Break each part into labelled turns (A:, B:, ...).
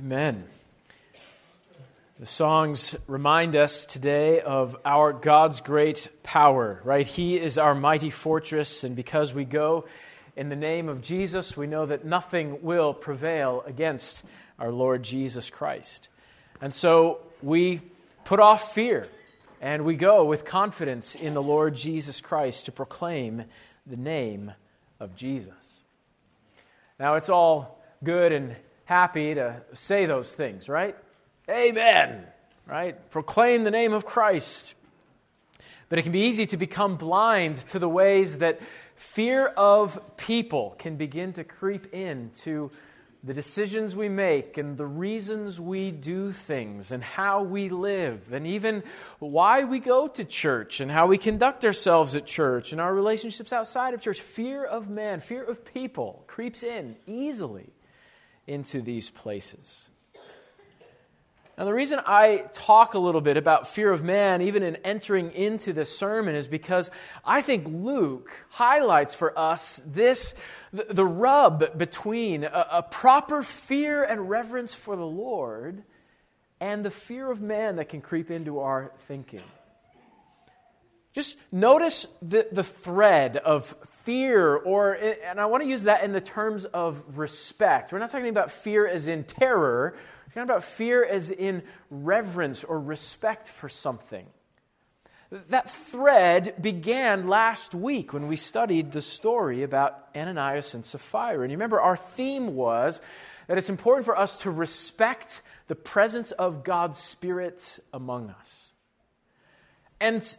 A: Amen. The songs remind us today of our God's great power, right? He is our mighty fortress, and because we go in the name of Jesus, we know that nothing will prevail against our Lord Jesus Christ. And so we put off fear and we go with confidence in the Lord Jesus Christ to proclaim the name of Jesus. Now, it's all good and happy to say those things, right? Amen, right? Proclaim the name of Christ. But it can be easy to become blind to the ways that fear of people can begin to creep into the decisions we make and the reasons we do things and how we live and even why we go to church and how we conduct ourselves at church and our relationships outside of church. Fear of man, fear of people creeps in easily into these places. Now, the reason I talk a little bit about fear of man, even in entering into this sermon, is because I think Luke highlights for us this the, rub between a, a proper fear and reverence for the Lord and the fear of man that can creep into our thinking. Just notice the, the thread of fear, or, and I want to use that in the terms of respect. We're not talking about fear as in terror, we're talking about fear as in reverence or respect for something. That thread began last week when we studied the story about Ananias and Sapphira. And you remember, our theme was that it's important for us to respect the presence of God's Spirit among us. And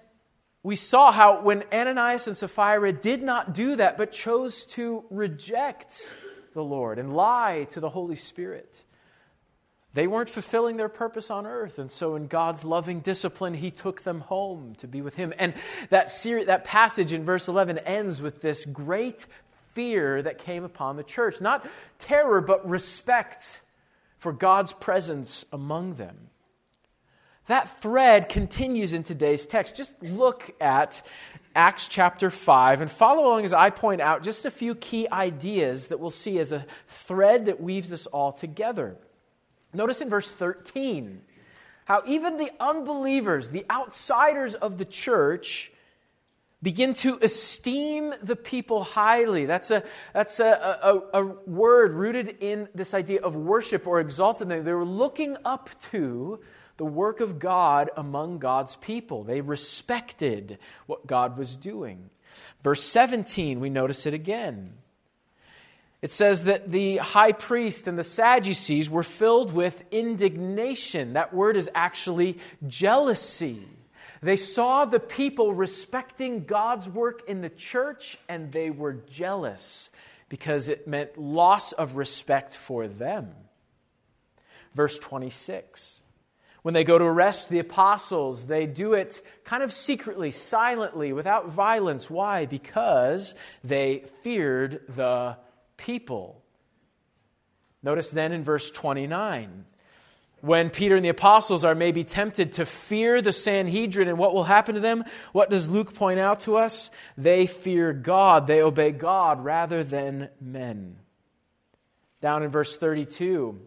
A: we saw how when Ananias and Sapphira did not do that, but chose to reject the Lord and lie to the Holy Spirit, they weren't fulfilling their purpose on earth. And so, in God's loving discipline, He took them home to be with Him. And that, ser- that passage in verse 11 ends with this great fear that came upon the church. Not terror, but respect for God's presence among them. That thread continues in today's text. Just look at Acts chapter 5 and follow along as I point out just a few key ideas that we'll see as a thread that weaves this all together. Notice in verse 13 how even the unbelievers, the outsiders of the church, begin to esteem the people highly. That's a, that's a, a, a word rooted in this idea of worship or exalted. They were looking up to the work of God among God's people. They respected what God was doing. Verse 17, we notice it again. It says that the high priest and the Sadducees were filled with indignation. That word is actually jealousy. They saw the people respecting God's work in the church and they were jealous because it meant loss of respect for them. Verse 26. When they go to arrest the apostles, they do it kind of secretly, silently, without violence. Why? Because they feared the people. Notice then in verse 29, when Peter and the apostles are maybe tempted to fear the Sanhedrin and what will happen to them, what does Luke point out to us? They fear God, they obey God rather than men. Down in verse 32,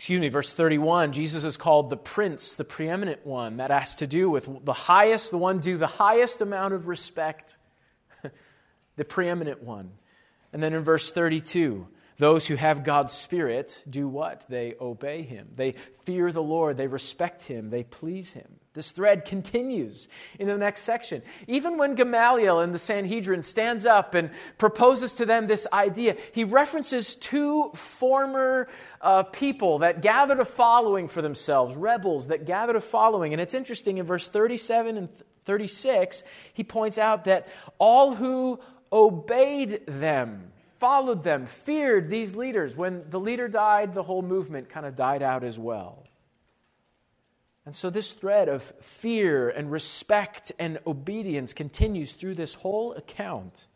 A: excuse me, verse 31, Jesus is called the prince, the preeminent one. That has to do with the highest, the one due the highest amount of respect, the preeminent one. And then in verse 32, those who have God's Spirit do what? They obey Him. They fear the Lord. They respect Him. They please Him. This thread continues in the next section. Even when Gamaliel in the Sanhedrin stands up and proposes to them this idea, he references two former uh, people that gathered a following for themselves, rebels that gathered a following. And it's interesting in verse 37 and 36, he points out that all who obeyed them, followed them, feared these leaders. When the leader died, the whole movement kind of died out as well. And so, this thread of fear and respect and obedience continues through this whole account.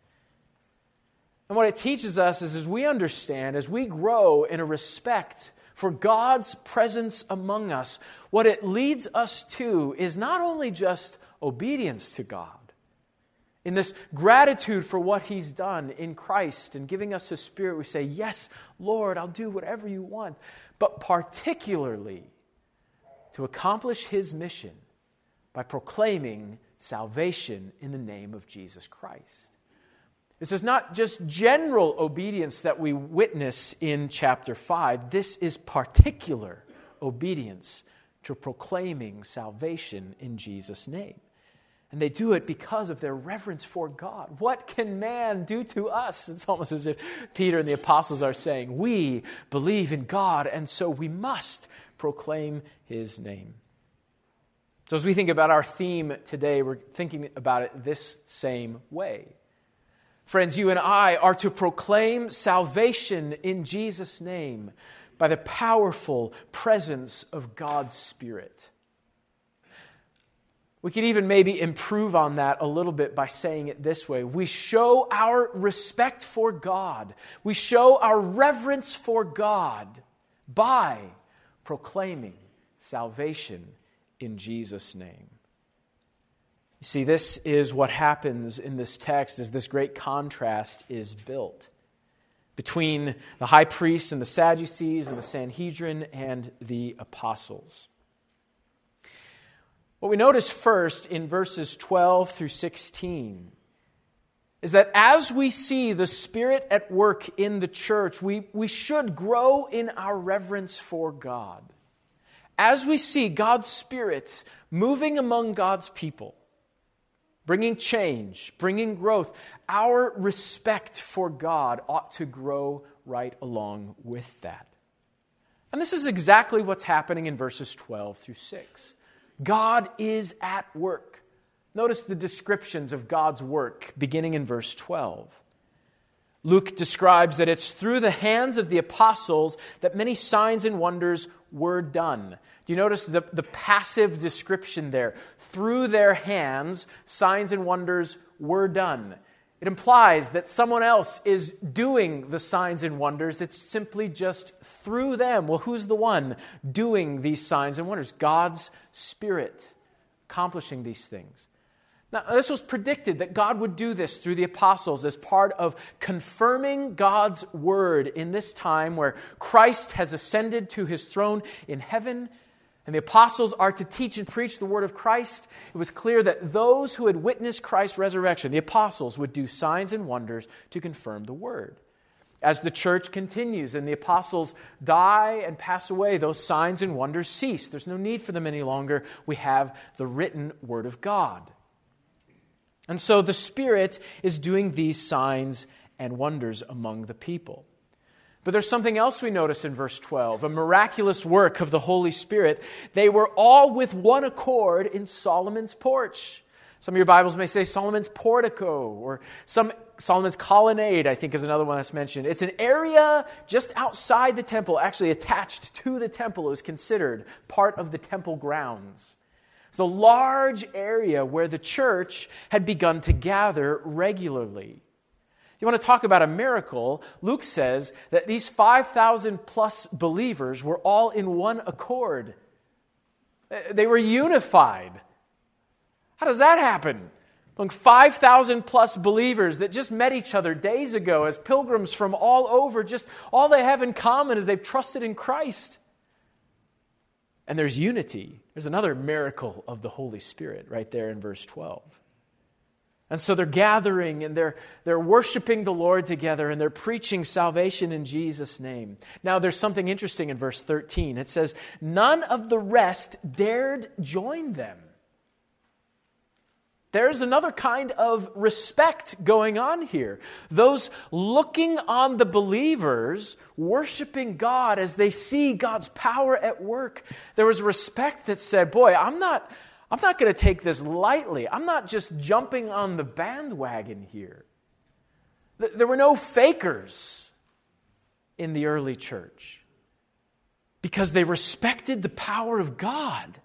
A: And what it teaches us is as we understand, as we grow in a respect for God's presence among us, what it leads us to is not only just obedience to God, In this gratitude for what He's done in Christ and giving us His Spirit, we say, Yes, Lord, I'll do whatever you want. But particularly to accomplish His mission by proclaiming salvation in the name of Jesus Christ. This is not just general obedience that we witness in chapter 5. This is particular obedience to proclaiming salvation in Jesus' name. And they do it because of their reverence for God. What can man do to us? It's almost as if Peter and the apostles are saying, We believe in God, and so we must proclaim his name. So, as we think about our theme today, we're thinking about it this same way. Friends, you and I are to proclaim salvation in Jesus' name by the powerful presence of God's Spirit. We could even maybe improve on that a little bit by saying it this way We show our respect for God, we show our reverence for God by proclaiming salvation in Jesus' name. You see, this is what happens in this text as this great contrast is built between the high priest and the Sadducees and the Sanhedrin and the apostles. What we notice first in verses 12 through 16 is that as we see the Spirit at work in the church, we, we should grow in our reverence for God. As we see God's Spirit moving among God's people, bringing change, bringing growth, our respect for God ought to grow right along with that. And this is exactly what's happening in verses 12 through 6. God is at work. Notice the descriptions of God's work beginning in verse 12. Luke describes that it's through the hands of the apostles that many signs and wonders were done. Do you notice the, the passive description there? Through their hands, signs and wonders were done. It implies that someone else is doing the signs and wonders. It's simply just through them. Well, who's the one doing these signs and wonders? God's Spirit accomplishing these things. Now, this was predicted that God would do this through the apostles as part of confirming God's word in this time where Christ has ascended to his throne in heaven and the apostles are to teach and preach the word of Christ. It was clear that those who had witnessed Christ's resurrection, the apostles, would do signs and wonders to confirm the word. As the church continues and the apostles die and pass away, those signs and wonders cease. There's no need for them any longer. We have the written word of God. And so the Spirit is doing these signs and wonders among the people. But there's something else we notice in verse 12 a miraculous work of the Holy Spirit. They were all with one accord in Solomon's porch. Some of your Bibles may say Solomon's portico or some Solomon's colonnade, I think is another one that's mentioned. It's an area just outside the temple, actually attached to the temple. It was considered part of the temple grounds. It's a large area where the church had begun to gather regularly. You want to talk about a miracle? Luke says that these 5,000 plus believers were all in one accord. They were unified. How does that happen? Among 5,000 plus believers that just met each other days ago as pilgrims from all over, just all they have in common is they've trusted in Christ. And there's unity. There's another miracle of the Holy Spirit right there in verse 12. And so they're gathering and they're, they're worshiping the Lord together and they're preaching salvation in Jesus' name. Now, there's something interesting in verse 13. It says, None of the rest dared join them. There's another kind of respect going on here. Those looking on the believers, worshiping God as they see God's power at work, there was respect that said, Boy, I'm not, I'm not going to take this lightly. I'm not just jumping on the bandwagon here. There were no fakers in the early church because they respected the power of God.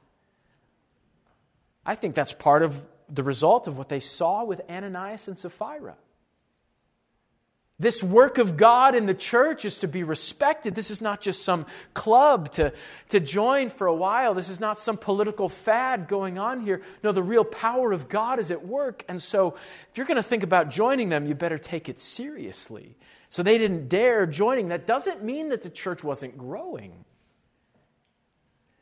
A: I think that's part of the result of what they saw with Ananias and Sapphira. This work of God in the church is to be respected. This is not just some club to, to join for a while. This is not some political fad going on here. No, the real power of God is at work. And so, if you're going to think about joining them, you better take it seriously. So, they didn't dare joining. That doesn't mean that the church wasn't growing.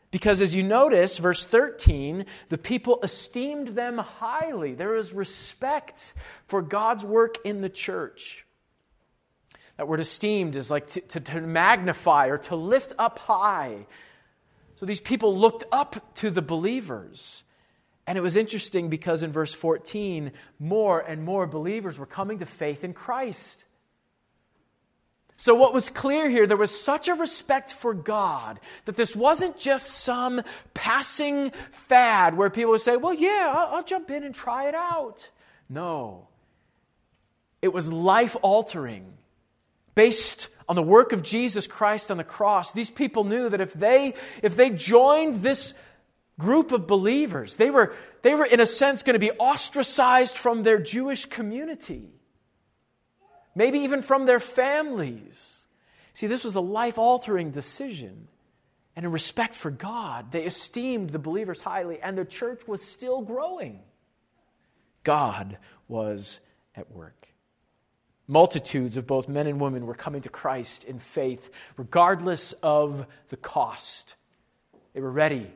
A: Because as you notice, verse 13, the people esteemed them highly. There is respect for God's work in the church. That word esteemed is like to, to, to, magnify or to lift up high. So these people looked up to the believers. And it was interesting because in verse 14, more and more believers were coming to faith in Christ. So, what was clear here, there was such a respect for God that this wasn't just some passing fad where people would say, Well, yeah, I'll, I'll jump in and try it out. No. It was life altering based on the work of Jesus Christ on the cross, these people knew that if they, if they joined this group of believers, they were, they were, in a sense, going to be ostracized from their Jewish community, maybe even from their families. See, this was a life altering decision. And in respect for God, they esteemed the believers highly, and the church was still growing. God was at work. Multitudes of both men and women were coming to Christ in faith, regardless of the cost. They were ready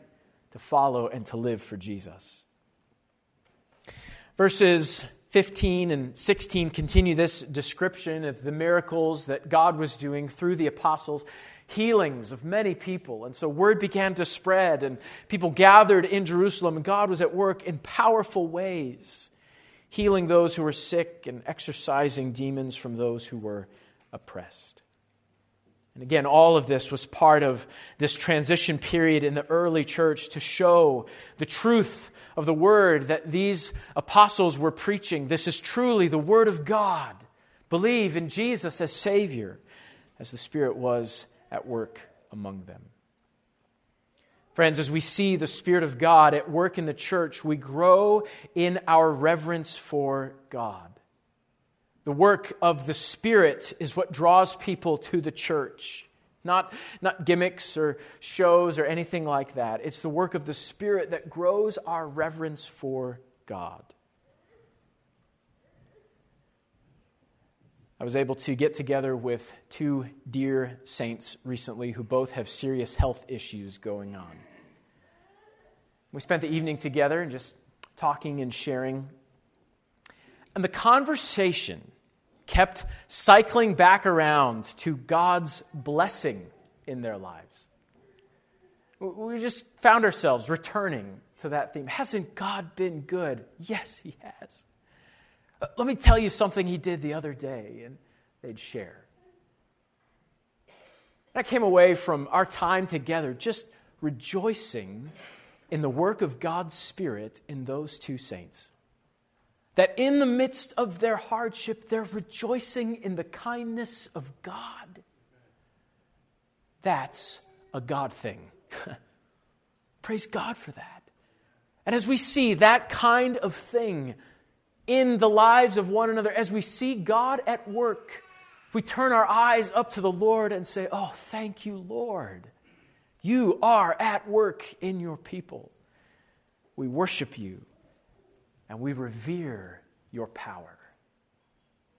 A: to follow and to live for Jesus. Verses 15 and 16 continue this description of the miracles that God was doing through the apostles, healings of many people. And so word began to spread, and people gathered in Jerusalem, and God was at work in powerful ways healing those who were sick and exorcising demons from those who were oppressed. And again, all of this was part of this transition period in the early church to show the truth of the word that these apostles were preaching. This is truly the word of God. Believe in Jesus as Savior, as the Spirit was at work among them. Friends, as we see the Spirit of God at work in the church, we grow in our reverence for God. The work of the Spirit is what draws people to the church. Not, not gimmicks or shows or anything like that. It's the work of the Spirit that grows our reverence for God. I was able to get together with two dear saints recently who both have serious health issues going on. We spent the evening together and just talking and sharing. And the conversation kept cycling back around to God's blessing in their lives. We just found ourselves returning to that theme. Hasn't God been good? Yes, He has. Uh, let me tell you something he did the other day, and they'd share. I came away from our time together just rejoicing in the work of God's Spirit in those two saints. That in the midst of their hardship, they're rejoicing in the kindness of God. That's a God thing. Praise God for that. And as we see that kind of thing in the lives of one another, as we see God at work, we turn our eyes up to the Lord and say, Oh, thank you, Lord. You are at work in your people. We worship you and we revere your power.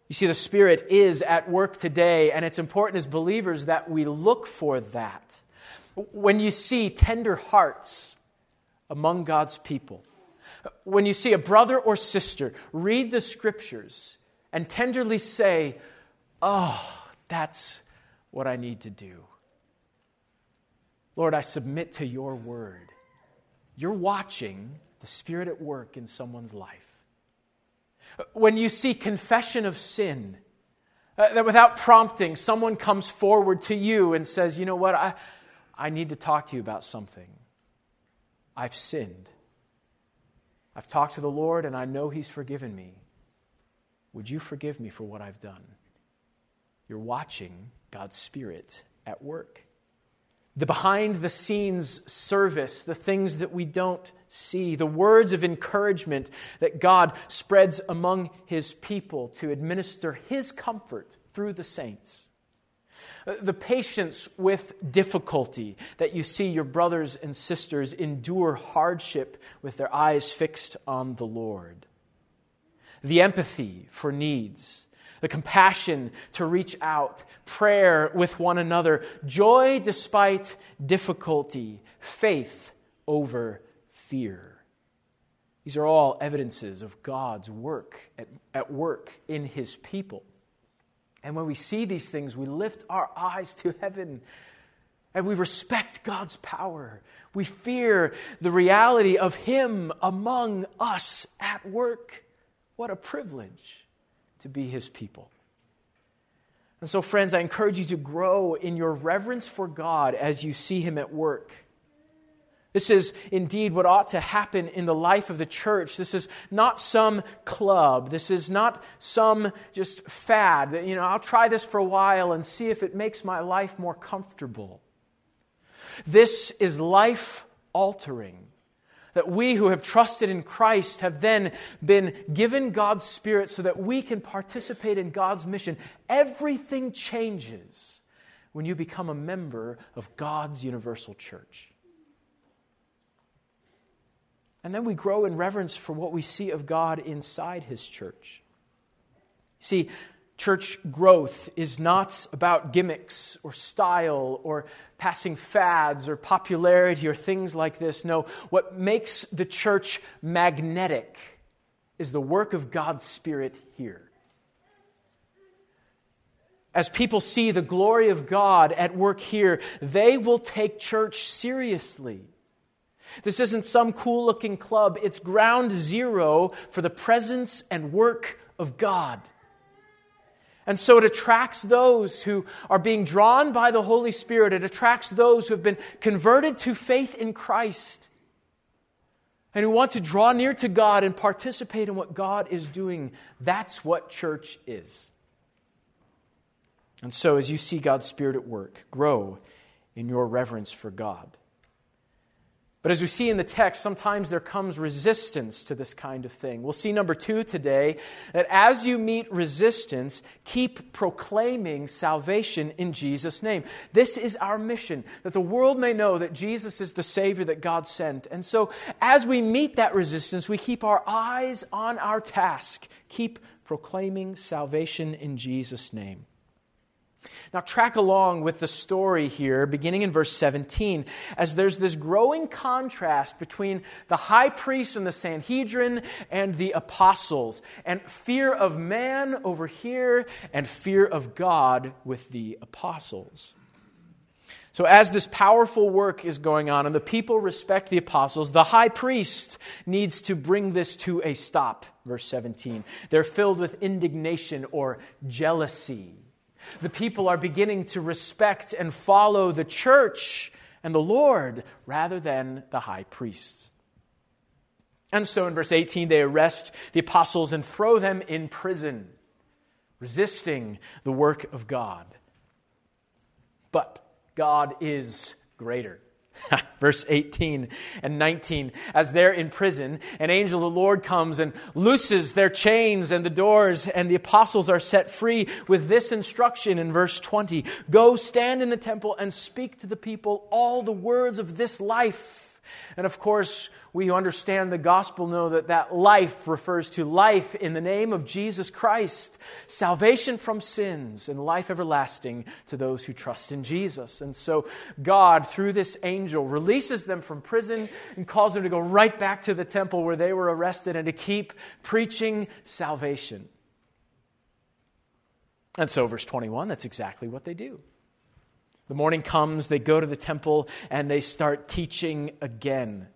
A: You see, the Spirit is at work today, and it's important as believers that we look for that. When you see tender hearts among God's people, when you see a brother or sister read the scriptures and tenderly say, Oh, that's what I need to do. Lord, I submit to your word. You're watching the Spirit at work in someone's life. When you see confession of sin, uh, that without prompting, someone comes forward to you and says, You know what? I, I need to talk to you about something. I've sinned. I've talked to the Lord and I know He's forgiven me. Would you forgive me for what I've done? You're watching God's Spirit at work the behind the scenes service, the things that we don't see, the words of encouragement that God spreads among his people to administer his comfort through the saints. The patience with difficulty that you see your brothers and sisters endure hardship with their eyes fixed on the Lord. The empathy for needs, the compassion to reach out, prayer with one another, joy despite difficulty, faith over fear. These are all evidences of God's work at, at work in his people. And when we see these things, we lift our eyes to heaven and we respect God's power. We fear the reality of Him among us at work. What a privilege to be His people. And so, friends, I encourage you to grow in your reverence for God as you see Him at work. This is indeed what ought to happen in the life of the church. This is not some club. This is not some just fad that, you know, I'll try this for a while and see if it makes my life more comfortable. This is life altering. That we who have trusted in Christ have then been given God's Spirit so that we can participate in God's mission. Everything changes when you become a member of God's universal church. And then we grow in reverence for what we see of God inside His church. See, church growth is not about gimmicks or style or passing fads or popularity or things like this. No, what makes the church magnetic is the work of God's Spirit here. As people see the glory of God at work here, they will take church seriously. This isn't some cool looking club, it's ground zero for the presence and work of God. And so it attracts those who are being drawn by the Holy Spirit. It attracts those who have been converted to faith in Christ and who want to draw near to God and participate in what God is doing. That's what church is. And so, as you see God's Spirit at work, grow in your reverence for God. But as we see in the text, sometimes there comes resistance to this kind of thing. We'll see number two today that as you meet resistance, keep proclaiming salvation in Jesus' name. This is our mission, that the world may know that Jesus is the Savior that God sent. And so as we meet that resistance, we keep our eyes on our task. Keep proclaiming salvation in Jesus' name. Now, track along with the story here, beginning in verse 17, as there's this growing contrast between the high priest and the Sanhedrin and the apostles, and fear of man over here, and fear of God with the apostles. So, as this powerful work is going on and the people respect the apostles, the high priest needs to bring this to a stop. Verse 17. They're filled with indignation or jealousy. The people are beginning to respect and follow the church and the Lord rather than the high priests. And so in verse 18, they arrest the apostles and throw them in prison, resisting the work of God. But God is greater. Verse 18 and 19. As they're in prison, an angel of the Lord comes and looses their chains and the doors, and the apostles are set free with this instruction in verse 20 Go stand in the temple and speak to the people all the words of this life. And of course, we who understand the gospel know that that life refers to life in the name of Jesus Christ, salvation from sins, and life everlasting to those who trust in Jesus. And so, God, through this angel, releases them from prison and calls them to go right back to the temple where they were arrested and to keep preaching salvation. And so, verse 21, that's exactly what they do. The morning comes, they go to the temple, and they start teaching again.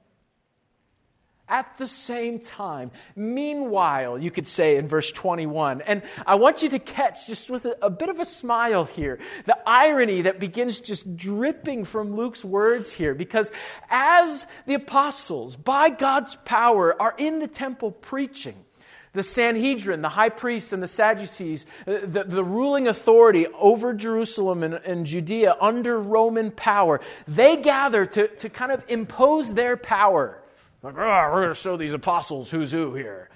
A: At the same time, meanwhile, you could say in verse 21, and I want you to catch just with a, a bit of a smile here, the irony that begins just dripping from Luke's words here, because as the apostles, by God's power, are in the temple preaching, the Sanhedrin, the high priests, and the Sadducees, uh, the, the ruling authority over Jerusalem and, and Judea under Roman power, they gather to, to kind of impose their power. Like, oh, we're going to show these apostles who's who here.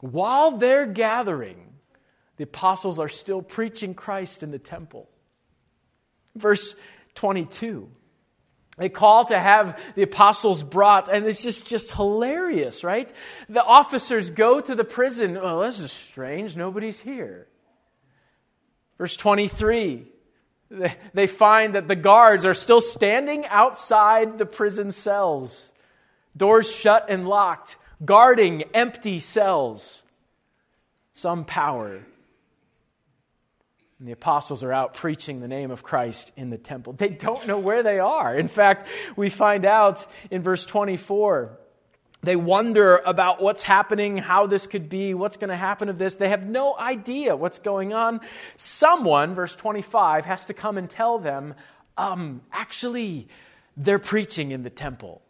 A: While they're gathering, the apostles are still preaching Christ in the temple. Verse 22. They call to have the apostles brought, and it's just, just hilarious, right? The officers go to the prison. Oh, this is strange. Nobody's here. Verse 23 they find that the guards are still standing outside the prison cells, doors shut and locked, guarding empty cells. Some power. And the apostles are out preaching the name of Christ in the temple. They don't know where they are. In fact, we find out in verse 24 they wonder about what's happening, how this could be, what's going to happen of this. They have no idea what's going on. Someone, verse 25, has to come and tell them, um, actually, they're preaching in the temple.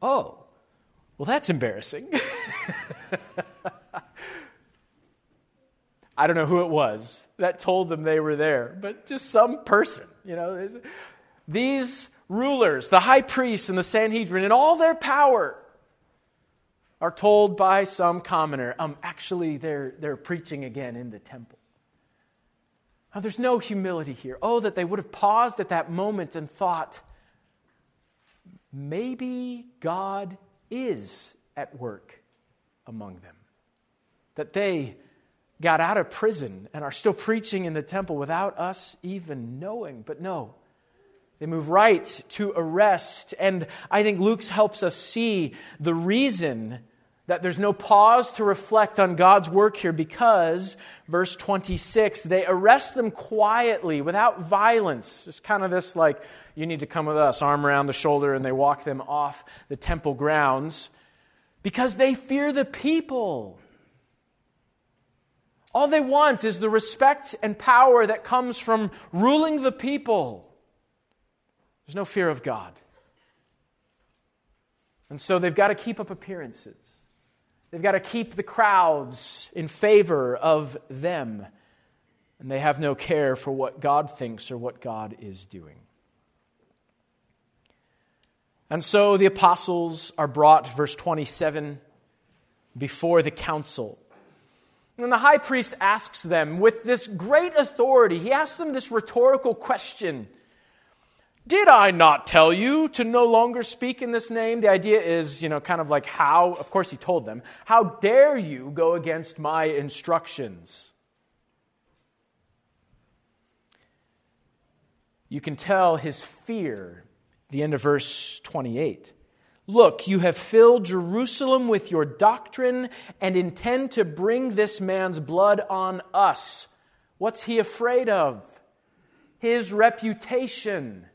A: Oh, well, that's embarrassing. I don't know who it was that told them they were there, but just some person, you know. These rulers, the high priests and the Sanhedrin, in all their power, are told by some commoner, um, actually, they're, they're preaching again in the temple. Now, there's no humility here. Oh, that they would have paused at that moment and thought, maybe God is at work among them. That they got out of prison and are still preaching in the temple without us even knowing. But no, they move right to arrest. And I think Luke's helps us see the reason that there's no pause to reflect on God's work here because, verse 26, they arrest them quietly without violence. Just kind of this, like, you need to come with us, arm around the shoulder, and they walk them off the temple grounds because they fear the people. All they want is the respect and power that comes from ruling the people. There's no fear of God. And so they've got to keep up appearances. They've got to keep the crowds in favor of them. And they have no care for what God thinks or what God is doing. And so the apostles are brought, verse 27, before the council. And the high priest asks them with this great authority, he asks them this rhetorical question did I not tell you to no longer speak in this name? The idea is, you know, kind of like how, of course, he told them, how dare you go against my instructions? You can tell his fear, the end of verse 28. Look, you have filled Jerusalem with your doctrine and intend to bring this man's blood on us. What's he afraid of? His reputation.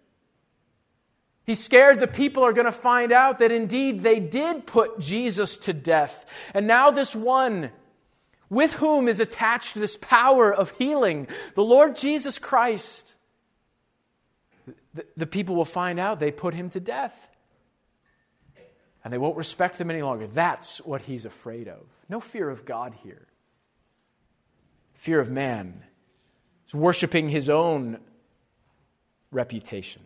A: He's scared the people are going to find out that indeed they did put Jesus to death. And now, this one with whom is attached this power of healing, the Lord Jesus Christ, the, people will find out they put him to death. And they won't respect them any longer. That's what he's afraid of. No fear of God here. Fear of man. He's worshiping his own reputation.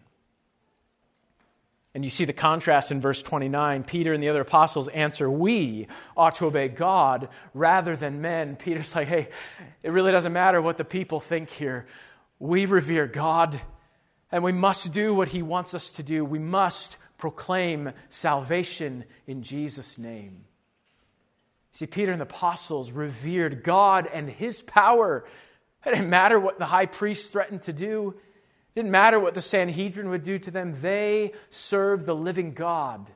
A: And you see the contrast in verse 29. Peter and the other apostles answer, We ought to obey God rather than men. Peter's like, Hey, it really doesn't matter what the people think here. We revere God, and we must do what He wants us to do. We must proclaim salvation in Jesus' name. See, Peter and the apostles revered God and His power. It didn't matter what the high priest threatened to do. It didn't matter what the Sanhedrin would do to them, they served the living God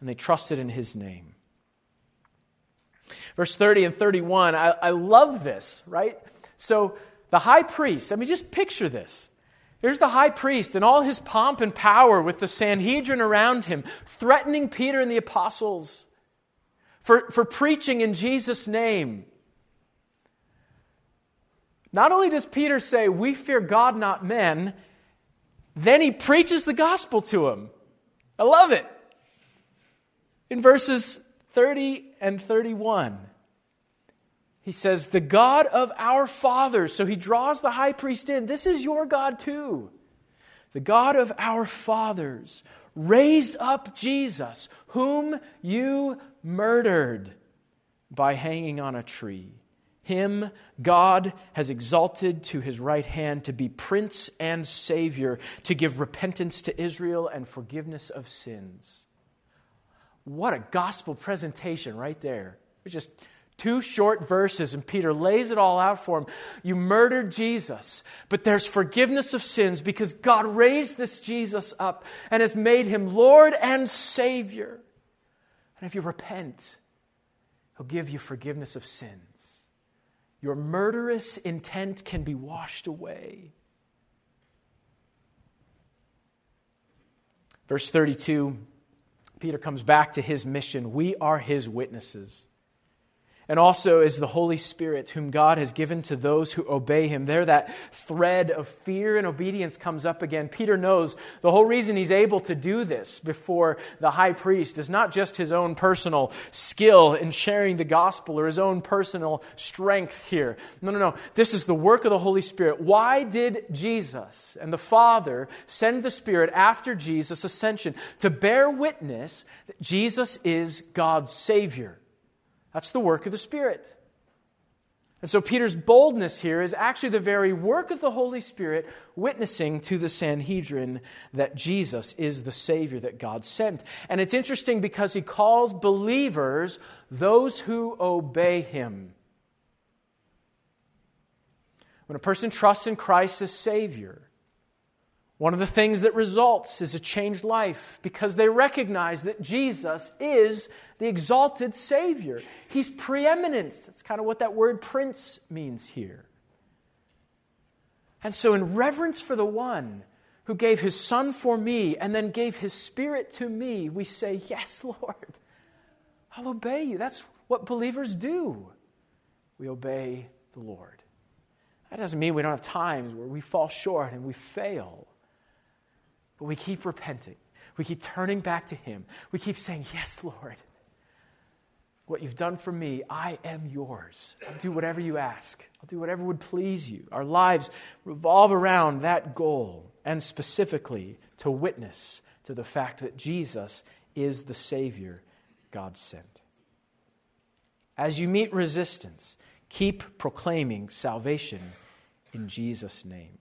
A: and they trusted in his name. Verse 30 and 31, I, I love this, right? So the high priest, I mean, just picture this. Here's the high priest in all his pomp and power with the Sanhedrin around him, threatening Peter and the apostles for, for preaching in Jesus' name. Not only does Peter say, We fear God, not men, then he preaches the gospel to him. I love it. In verses 30 and 31, he says, The God of our fathers. So he draws the high priest in. This is your God too. The God of our fathers raised up Jesus, whom you murdered by hanging on a tree. Him God has exalted to his right hand to be Prince and Savior, to give repentance to Israel and forgiveness of sins. What a gospel presentation right there. Just two short verses, and Peter lays it all out for him. You murdered Jesus, but there's forgiveness of sins because God raised this Jesus up and has made him Lord and Savior. And if you repent, he'll give you forgiveness of sins your murderous intent can be washed away. Verse 32, Peter comes back to his mission. We are his witnesses and also is the Holy Spirit, whom God has given to those who obey him. There, that thread of fear and obedience comes up again. Peter knows the whole reason he's able to do this before the high priest is not just his own personal skill in sharing the gospel or his own personal strength here. No, no, no. This is the work of the Holy Spirit. Why did Jesus and the Father send the Spirit after Jesus' ascension? To bear witness that Jesus is God's Savior. That's the work of the Spirit. And so Peter's boldness here is actually the very work of the Holy Spirit witnessing to the Sanhedrin that Jesus is the Savior that God sent. And it's interesting because he calls believers those who obey him. When a person trusts in Christ as Savior, one of the things that results is a changed life because they recognize that Jesus is the exalted Savior. He's preeminent. That's kind of what that word prince means here. And so, in reverence for the one who gave his Son for me and then gave his Spirit to me, we say, Yes, Lord, I'll obey you. That's what believers do. We obey the Lord. That doesn't mean we don't have times where we fall short and we fail. But we keep repenting. We keep turning back to Him. We keep saying, Yes, Lord. What you've done for me, I am yours. I'll do whatever you ask. I'll do whatever would please you. Our lives revolve around that goal, and specifically to witness to the fact that Jesus is the Savior God sent. As you meet resistance, keep proclaiming salvation in Jesus' name.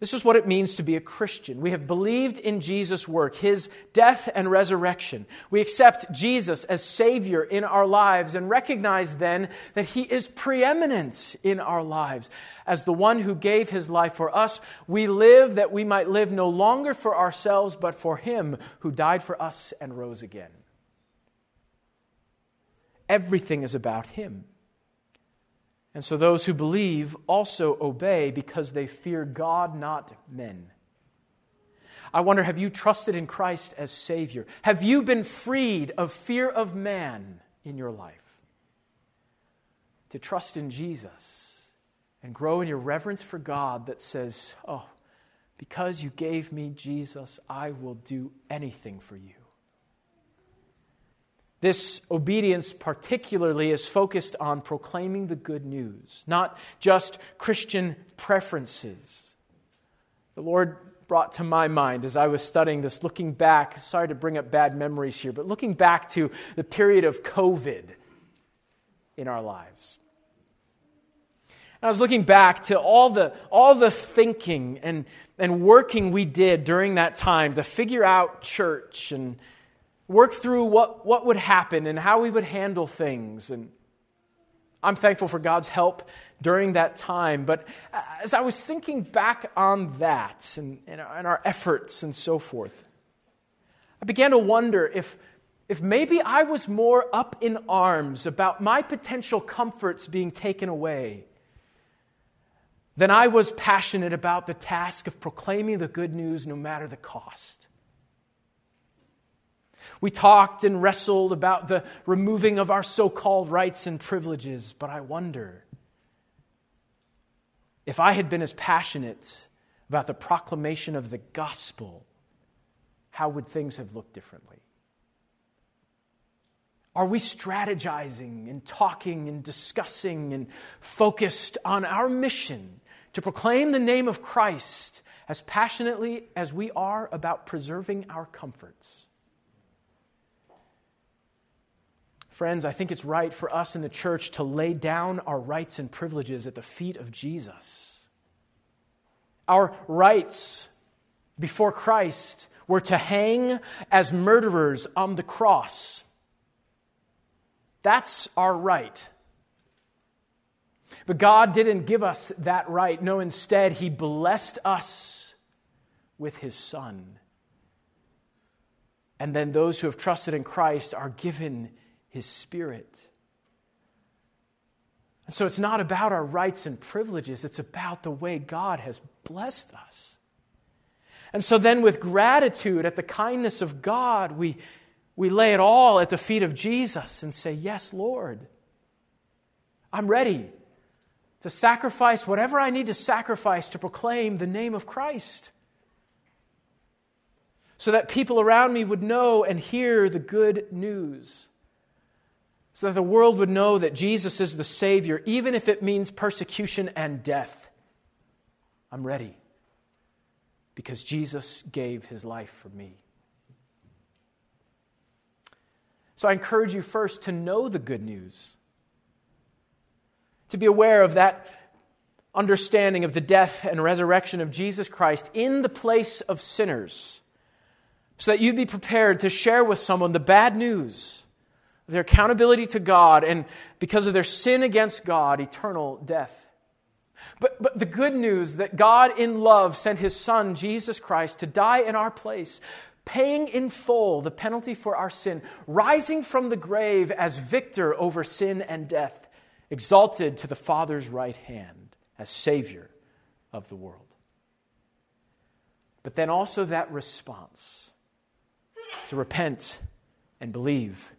A: This is what it means to be a Christian. We have believed in Jesus' work, his death and resurrection. We accept Jesus as Savior in our lives and recognize then that he is preeminent in our lives. As the one who gave his life for us, we live that we might live no longer for ourselves, but for him who died for us and rose again. Everything is about him. And so those who believe also obey because they fear God, not men. I wonder have you trusted in Christ as Savior? Have you been freed of fear of man in your life? To trust in Jesus and grow in your reverence for God that says, Oh, because you gave me Jesus, I will do anything for you. This obedience, particularly, is focused on proclaiming the good news, not just Christian preferences. The Lord brought to my mind as I was studying this, looking back, sorry to bring up bad memories here, but looking back to the period of COVID in our lives. And I was looking back to all the, all the thinking and, and working we did during that time to figure out church and work through what, what would happen and how we would handle things. And I'm thankful for God's help during that time. But as I was thinking back on that and, and, our efforts and so forth, I began to wonder if, if maybe I was more up in arms about my potential comforts being taken away than I was passionate about the task of proclaiming the good news no matter the cost. We talked and wrestled about the removing of our so called rights and privileges, but I wonder if I had been as passionate about the proclamation of the gospel, how would things have looked differently? Are we strategizing and talking and discussing and focused on our mission to proclaim the name of Christ as passionately as we are about preserving our comforts? Friends, I think it's right for us in the church to lay down our rights and privileges at the feet of Jesus. Our rights before Christ were to hang as murderers on the cross. That's our right. But God didn't give us that right. No, instead, He blessed us with His Son. And then those who have trusted in Christ are given His Spirit. And so it's not about our rights and privileges, it's about the way God has blessed us. And so then, with gratitude at the kindness of God, we, we lay it all at the feet of Jesus and say, Yes, Lord, I'm ready to sacrifice whatever I need to sacrifice to proclaim the name of Christ. So that people around me would know and hear the good news. So that the world would know that Jesus is the Savior, even if it means persecution and death. I'm ready because Jesus gave his life for me. So I encourage you first to know the good news, to be aware of that understanding of the death and resurrection of Jesus Christ in the place of sinners, so that you'd be prepared to share with someone the bad news, their accountability to God, and because of their sin against God, eternal death. But, but the good news that God in love sent his Son, Jesus Christ, to die in our place, paying in full the penalty for our sin, rising from the grave as victor over sin and death, exalted to the Father's right hand as Savior of the world. But then also that response to repent and believe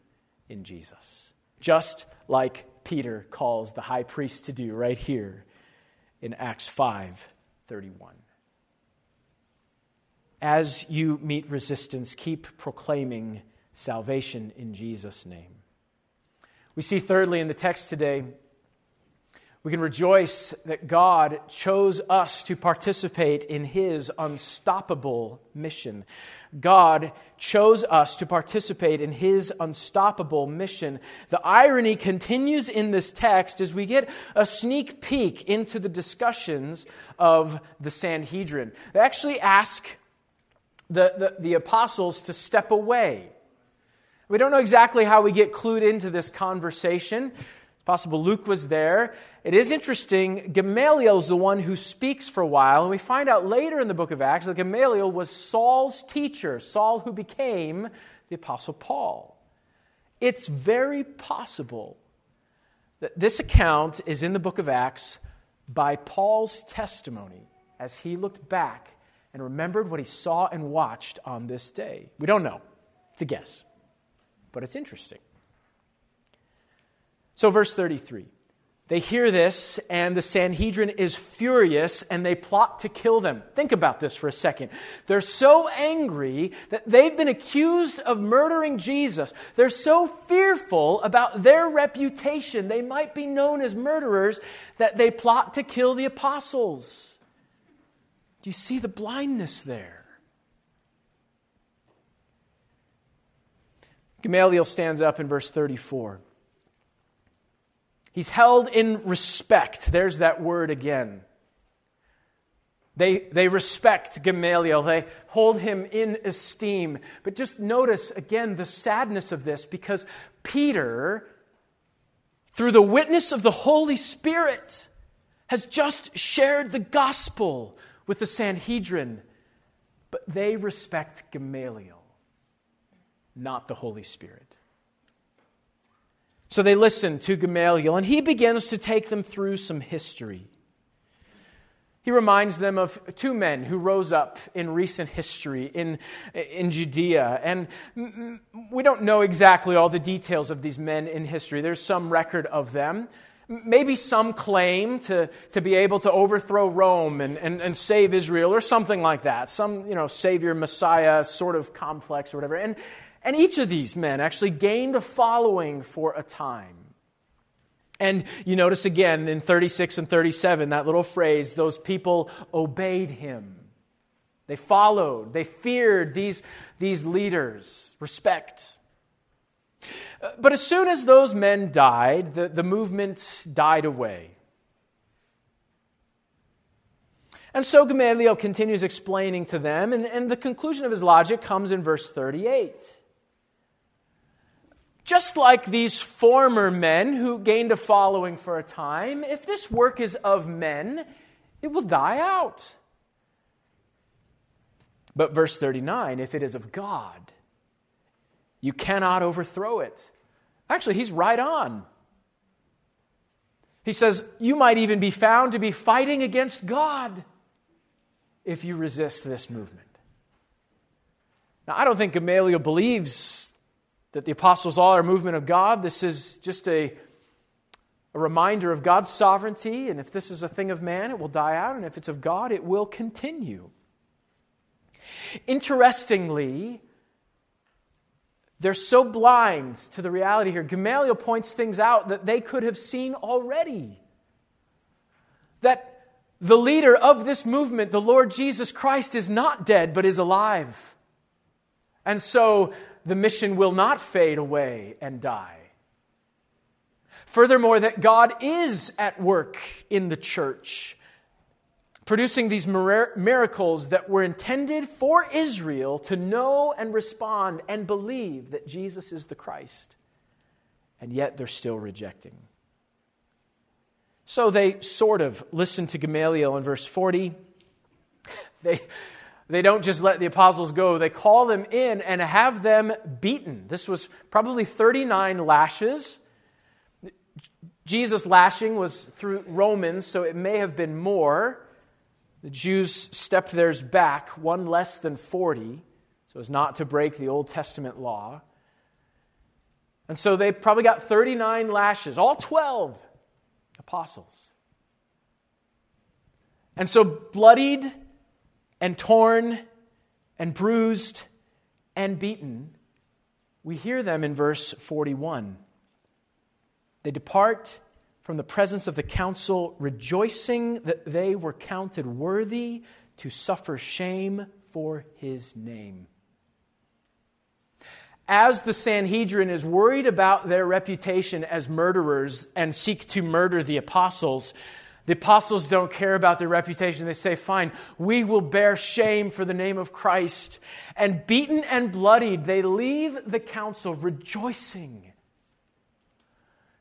A: in Jesus, just like Peter calls the high priest to do right here in Acts 5 31. As you meet resistance, keep proclaiming salvation in Jesus' name. We see, thirdly, in the text today, we can rejoice that God chose us to participate in his unstoppable mission. God chose us to participate in his unstoppable mission. The irony continues in this text as we get a sneak peek into the discussions of the Sanhedrin. They actually ask the, the, the apostles to step away. We don't know exactly how we get clued into this conversation. Possible Luke was there. It is interesting, Gamaliel is the one who speaks for a while, and we find out later in the book of Acts that Gamaliel was Saul's teacher, Saul who became the Apostle Paul. It's very possible that this account is in the book of Acts by Paul's testimony as he looked back and remembered what he saw and watched on this day. We don't know. It's a guess, but it's interesting. So, verse 33 they hear this, and the Sanhedrin is furious, and they plot to kill them. Think about this for a second. They're so angry that they've been accused of murdering Jesus. They're so fearful about their reputation, they might be known as murderers, that they plot to kill the apostles. Do you see the blindness there? Gamaliel stands up in verse 34. He's held in respect. There's that word again. They, they respect Gamaliel, they hold him in esteem. But just notice again the sadness of this because Peter, through the witness of the Holy Spirit, has just shared the gospel with the Sanhedrin. But they respect Gamaliel, not the Holy Spirit. So they listen to Gamaliel, and he begins to take them through some history. He reminds them of two men who rose up in recent history in, in Judea. And we don't know exactly all the details of these men in history. There's some record of them. Maybe some claim to, to be able to overthrow Rome and, and, and save Israel or something like that. Some, you know, savior, messiah sort of complex or whatever. And, and each of these men actually gained a following for a time. And you notice again in 36 and 37, that little phrase, those people obeyed him. They followed, they feared these, these leaders. Respect. Uh, but as soon as those men died, the, the movement died away. And so Gamaliel continues explaining to them, and, and the conclusion of his logic comes in verse 38. Just like these former men who gained a following for a time, if this work is of men, it will die out. But verse 39 if it is of God, you cannot overthrow it. Actually, he's right on. He says, You might even be found to be fighting against God if you resist this movement. Now, I don't think Gamaliel believes that the apostles all are a movement of God. This is just a, a reminder of God's sovereignty, and if this is a thing of man, it will die out, and if it's of God, it will continue. Interestingly, they're so blind to the reality here. Gamaliel points things out that they could have seen already. That the leader of this movement, the Lord Jesus Christ, is not dead, but is alive. And so the mission will not fade away and die. Furthermore, that God is at work in the church producing these miracles that were intended for Israel to know and respond and believe that Jesus is the Christ. And yet they're still rejecting. So they sort of listen to Gamaliel in verse 40. They, they don't just let the apostles go, they call them in and have them beaten. This was probably 39 lashes. Jesus' lashing was through Romans, so it may have been more. The Jews stepped theirs back one less than 40, so as not to break the Old Testament law. And so they probably got 39 lashes, all 12 apostles. And so, bloodied and torn and bruised and beaten, we hear them in verse 41. They depart from the presence of the council, rejoicing that they were counted worthy to suffer shame for his name. As the Sanhedrin is worried about their reputation as murderers and seek to murder the apostles, the apostles don't care about their reputation. They say, Fine, we will bear shame for the name of Christ. And beaten and bloodied, they leave the council rejoicing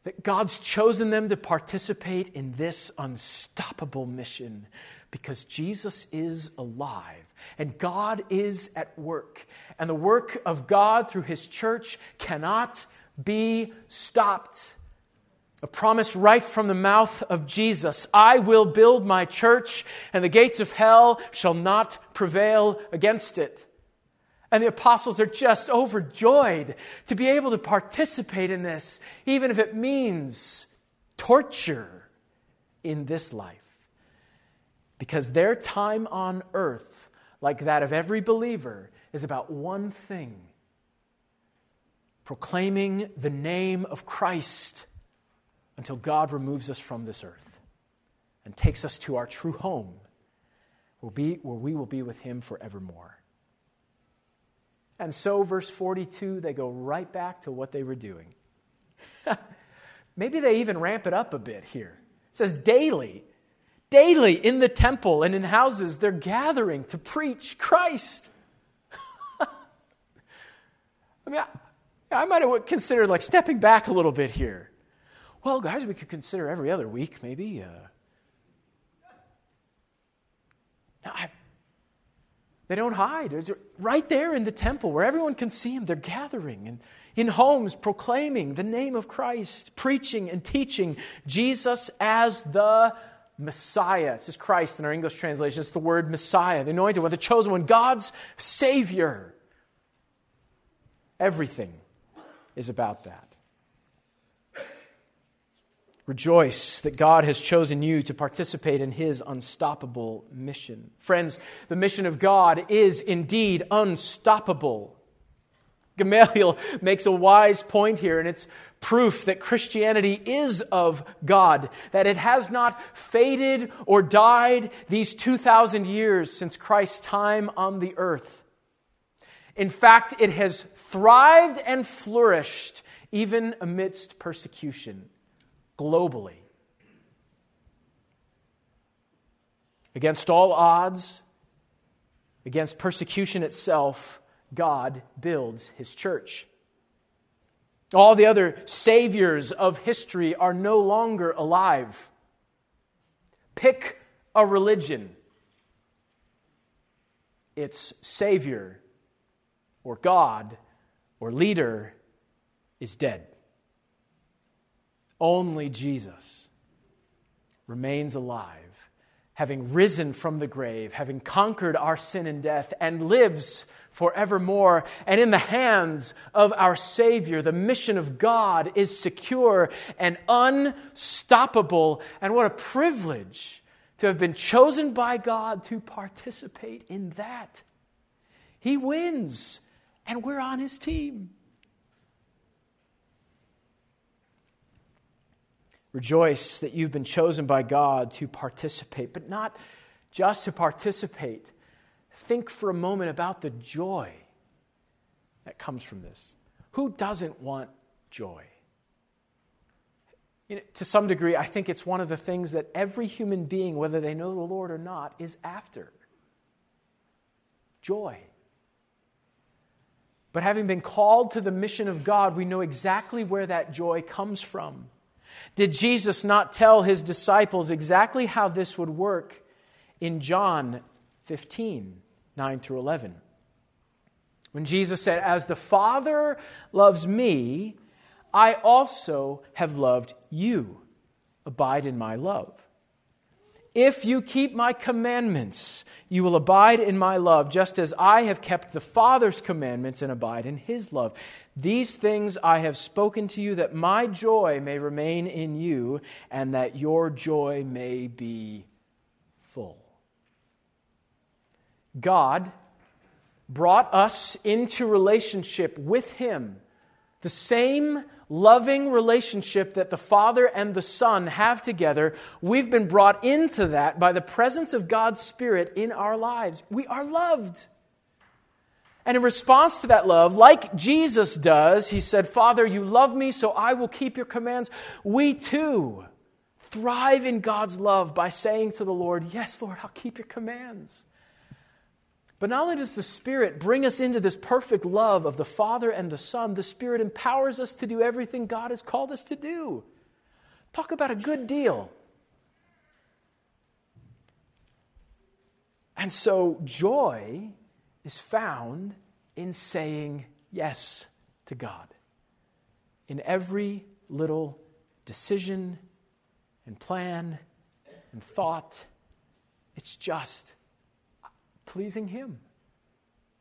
A: that God's chosen them to participate in this unstoppable mission because Jesus is alive and God is at work. And the work of God through His church cannot be stopped. A promise right from the mouth of Jesus I will build my church, and the gates of hell shall not prevail against it. And the apostles are just overjoyed to be able to participate in this, even if it means torture in this life. Because their time on earth, like that of every believer, is about one thing proclaiming the name of Christ until God removes us from this earth and takes us to our true home, where we will be with Him forevermore. And so, verse 42, they go right back to what they were doing. Maybe they even ramp it up a bit here. It says, daily, daily in the temple and in houses, they're gathering to preach Christ. I mean, I, I might have considered like stepping back a little bit here. Well, guys, we could consider every other week, maybe. Uh, I, they don't hide. It's right there in the temple where everyone can see them. They're gathering and in homes proclaiming the name of Christ, preaching and teaching Jesus as the Messiah. This is Christ in our English translation. It's the word Messiah, the anointed one, the chosen one, God's Savior. Everything is about that. Rejoice that God has chosen you to participate in his unstoppable mission. Friends, the mission of God is indeed unstoppable. Gamaliel makes a wise point here, and it's proof that Christianity is of God, that it has not faded or died these 2,000 years since Christ's time on the earth. In fact, it has thrived and flourished even amidst persecution globally. Against all odds, against persecution itself, God builds his church. All the other saviors of history are no longer alive. Pick a religion. Its savior or God or leader is dead. Only Jesus remains alive having risen from the grave, having conquered our sin and death, and lives forevermore. And in the hands of our Savior, the mission of God is secure and unstoppable. And what a privilege to have been chosen by God to participate in that. He wins, and we're on His team. Rejoice that you've been chosen by God to participate, but not just to participate. Think for a moment about the joy that comes from this. Who doesn't want joy? You know, to some degree, I think it's one of the things that every human being, whether they know the Lord or not, is after joy. But having been called to the mission of God, we know exactly where that joy comes from. Did Jesus not tell his disciples exactly how this would work in John 15, 9 through 11? When Jesus said, As the Father loves me, I also have loved you. Abide in my love. If you keep my commandments, you will abide in my love, just as I have kept the Father's commandments and abide in his love. These things I have spoken to you, that my joy may remain in you, and that your joy may be full. God brought us into relationship with him, the same loving relationship that the Father and the Son have together, we've been brought into that by the presence of God's Spirit in our lives. We are loved. And in response to that love, like Jesus does, he said, Father, you love me, so I will keep your commands. We too thrive in God's love by saying to the Lord, Yes, Lord, I'll keep your commands. But not only does the Spirit bring us into this perfect love of the Father and the Son, the Spirit empowers us to do everything God has called us to do. Talk about a good deal. And so, joy is found in saying yes to God. In every little decision and plan and thought, it's just pleasing Him.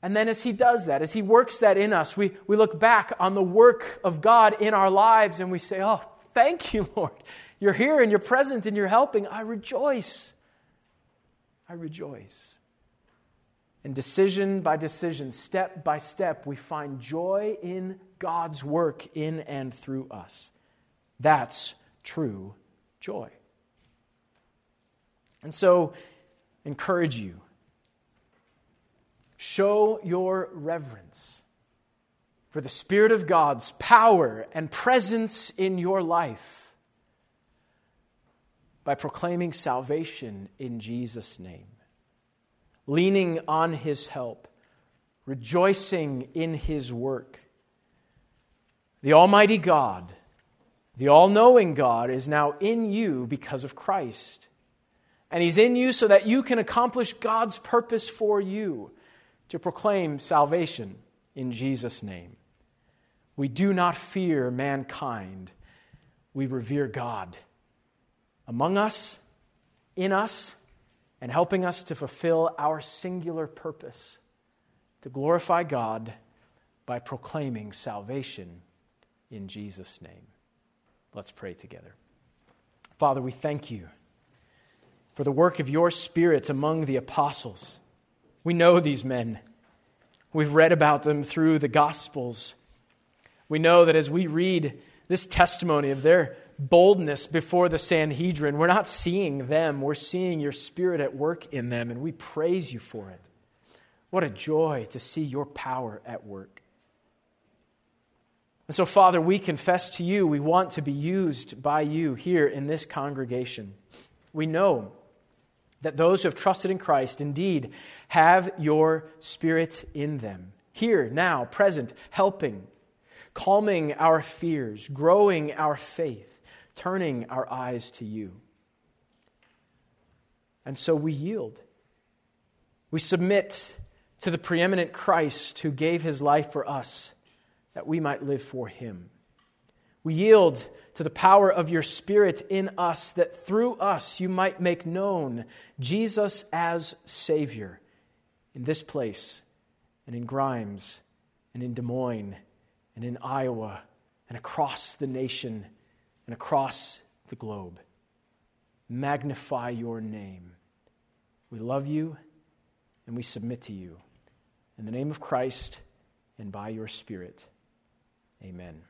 A: And then, as He does that, as He works that in us, we, we look back on the work of God in our lives and we say, Oh, thank you, Lord. You're here and you're present and you're helping. I rejoice. I rejoice. And decision by decision, step by step, we find joy in God's work in and through us. That's true joy. And so, encourage you Show your reverence for the Spirit of God's power and presence in your life by proclaiming salvation in Jesus' name, leaning on His help, rejoicing in His work. The Almighty God, the all knowing God, is now in you because of Christ. And He's in you so that you can accomplish God's purpose for you to proclaim salvation in Jesus' name. We do not fear mankind, we revere God among us, in us, and helping us to fulfill our singular purpose to glorify God by proclaiming salvation in Jesus' name. Let's pray together. Father, we thank you for the work of your Spirit among the apostles. We know these men. We've read about them through the Gospels. We know that as we read this testimony of their boldness before the Sanhedrin, we're not seeing them, we're seeing your Spirit at work in them, and we praise you for it. What a joy to see your power at work. And so, Father, we confess to you, we want to be used by you here in this congregation. We know that those who have trusted in Christ indeed have your Spirit in them, here, now, present, helping, calming our fears, growing our faith, turning our eyes to you. And so we yield. We submit to the preeminent Christ who gave his life for us that we might live for him. We yield to the power of your Spirit in us that through us you might make known Jesus as Savior in this place and in Grimes and in Des Moines and in Iowa and across the nation and across the globe. Magnify your name. We love you and we submit to you. In the name of Christ and by your Spirit, amen.